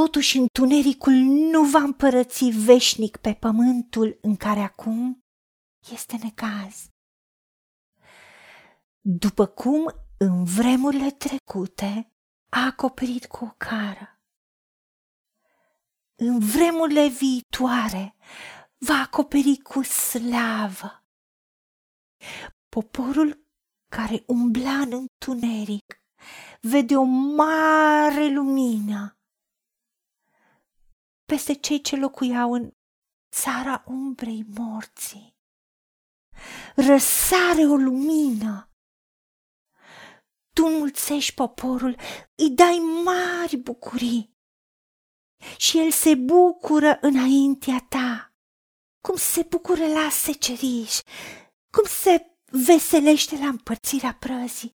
Totuși întunericul nu va împărăți veșnic pe pământul în care acum este necaz. După cum în vremurile trecute a acoperit cu o cară, în vremurile viitoare va acoperi cu slavă. Poporul care umbla în întuneric vede o mare lumină peste cei ce locuiau în țara umbrei morții. Răsare o lumină. Tu înmulțești poporul, îi dai mari bucurii și el se bucură înaintea ta, cum se bucură la seceriș, cum se veselește la împărțirea prăzii.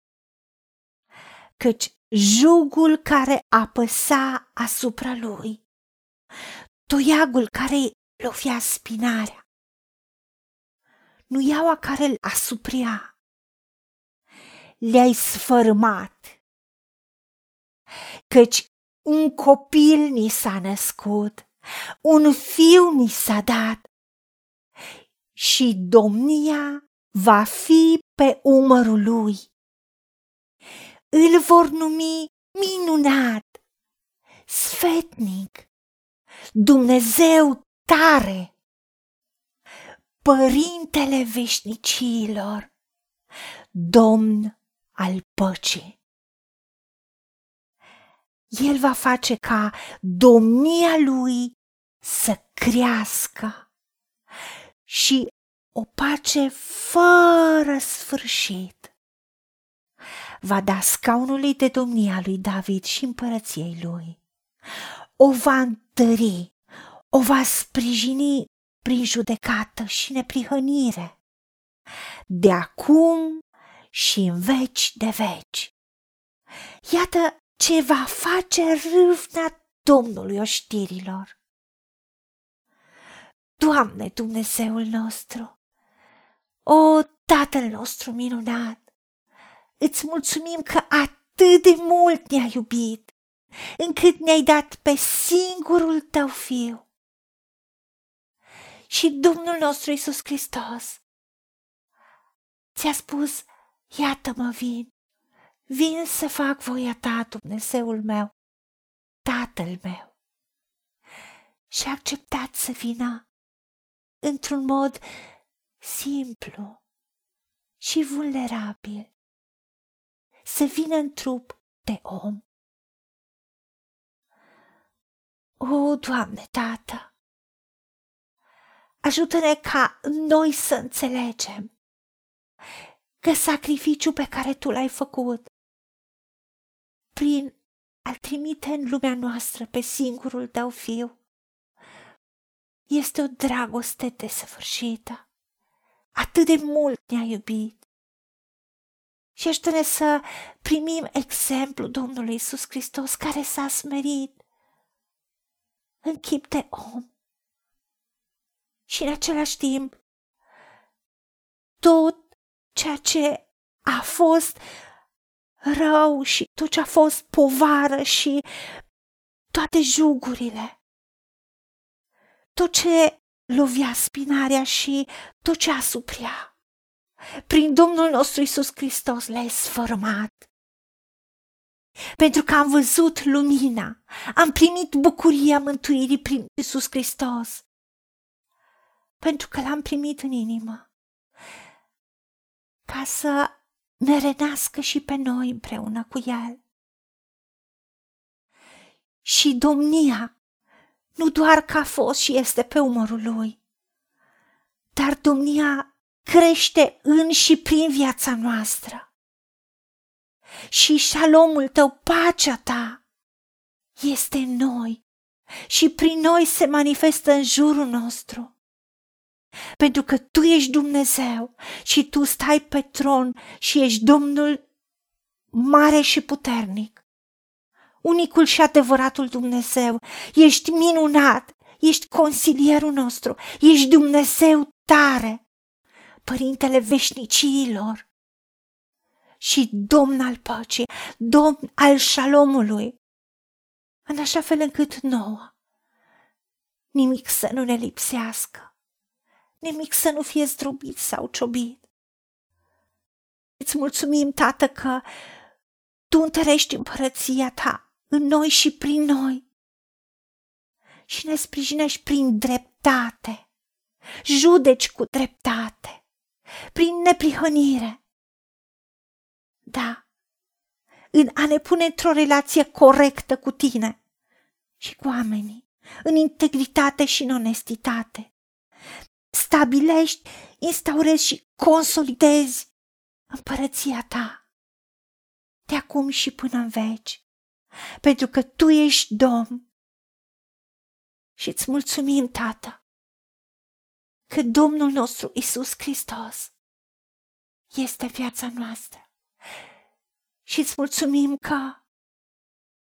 Căci jugul care apăsa asupra lui, toiagul care lovia spinarea, nuiaua care îl asupria, le-ai sfărmat, căci un copil ni s-a născut, un fiu ni s-a dat și domnia va fi pe umărul lui. Îl vor numi minunat, sfetnic, Dumnezeu tare, Părintele veșnicilor, Domn al păcii. El va face ca domnia lui să crească și o pace fără sfârșit. Va da scaunului de domnia lui David și împărăției lui. O va întări, o va sprijini prin judecată și neprihănire. De acum și în veci de veci. Iată ce va face râvna Domnului oștirilor. Doamne Dumnezeul nostru, o, Tatăl nostru minunat, îți mulțumim că atât de mult ne-ai iubit, încât ne-ai dat pe singurul tău fiu. Și Domnul nostru Isus Hristos ți-a spus, iată-mă vin, vin să fac voia ta, Dumnezeul meu, Tatăl meu. Și a acceptat să vină într-un mod simplu și vulnerabil, să vină în trup de om. O, Doamne, Tată, ajută-ne ca noi să înțelegem că sacrificiul pe care Tu l-ai făcut prin a trimite în lumea noastră pe singurul Tău Fiu este o dragoste desăvârșită atât de mult ne-a iubit. Și ajută-ne să primim exemplu Domnului Isus Hristos care s-a smerit în chip de om. Și în același timp, tot ceea ce a fost rău și tot ce a fost povară și toate jugurile, tot ce lovia spinarea și tot ce asupria. Prin Domnul nostru Isus Hristos le-ai sfărmat. Pentru că am văzut lumina, am primit bucuria mântuirii prin Isus Hristos. Pentru că l-am primit în inimă. Ca să ne renască și pe noi împreună cu El. Și domnia nu doar că a fost și este pe umărul lui, dar domnia crește în și prin viața noastră. Și șalomul tău, pacea ta, este în noi și prin noi se manifestă în jurul nostru. Pentru că Tu ești Dumnezeu și Tu stai pe tron și ești Domnul mare și puternic unicul și adevăratul Dumnezeu. Ești minunat, ești consilierul nostru, ești Dumnezeu tare, Părintele veșnicilor și Domn al păcii, Domn al șalomului. în așa fel încât nouă nimic să nu ne lipsească, nimic să nu fie zdrobit sau ciobit. Îți mulțumim, Tată, că Tu întărești împărăția Ta în noi și prin noi și ne sprijinești prin dreptate, judeci cu dreptate, prin neprihănire. Da, în a ne pune într-o relație corectă cu tine și cu oamenii, în integritate și în onestitate. Stabilești, instaurezi și consolidezi împărăția ta de acum și până în veci, pentru că tu ești Domn. Și îți mulțumim, Tată, că Domnul nostru Isus Hristos este viața noastră și îți mulțumim că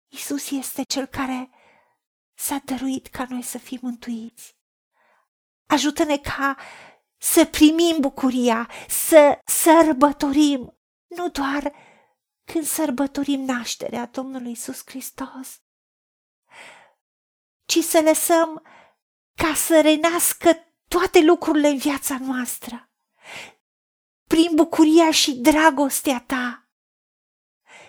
Isus este cel care s-a dăruit ca noi să fim mântuiți. Ajută-ne ca să primim bucuria, să sărbătorim, nu doar când sărbătorim nașterea Domnului Isus Hristos, ci să lăsăm ca să renască toate lucrurile în viața noastră, prin bucuria și dragostea ta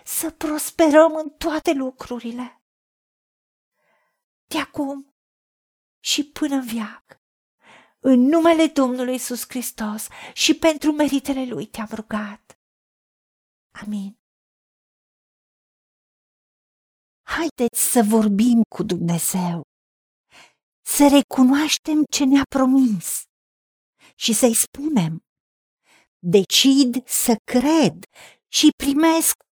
să prosperăm în toate lucrurile. De acum și până în viac. În numele Domnului Isus Hristos și pentru meritele Lui te-am rugat. Amin. Haideți să vorbim cu Dumnezeu, să recunoaștem ce ne-a promis și să-i spunem, decid să cred și primesc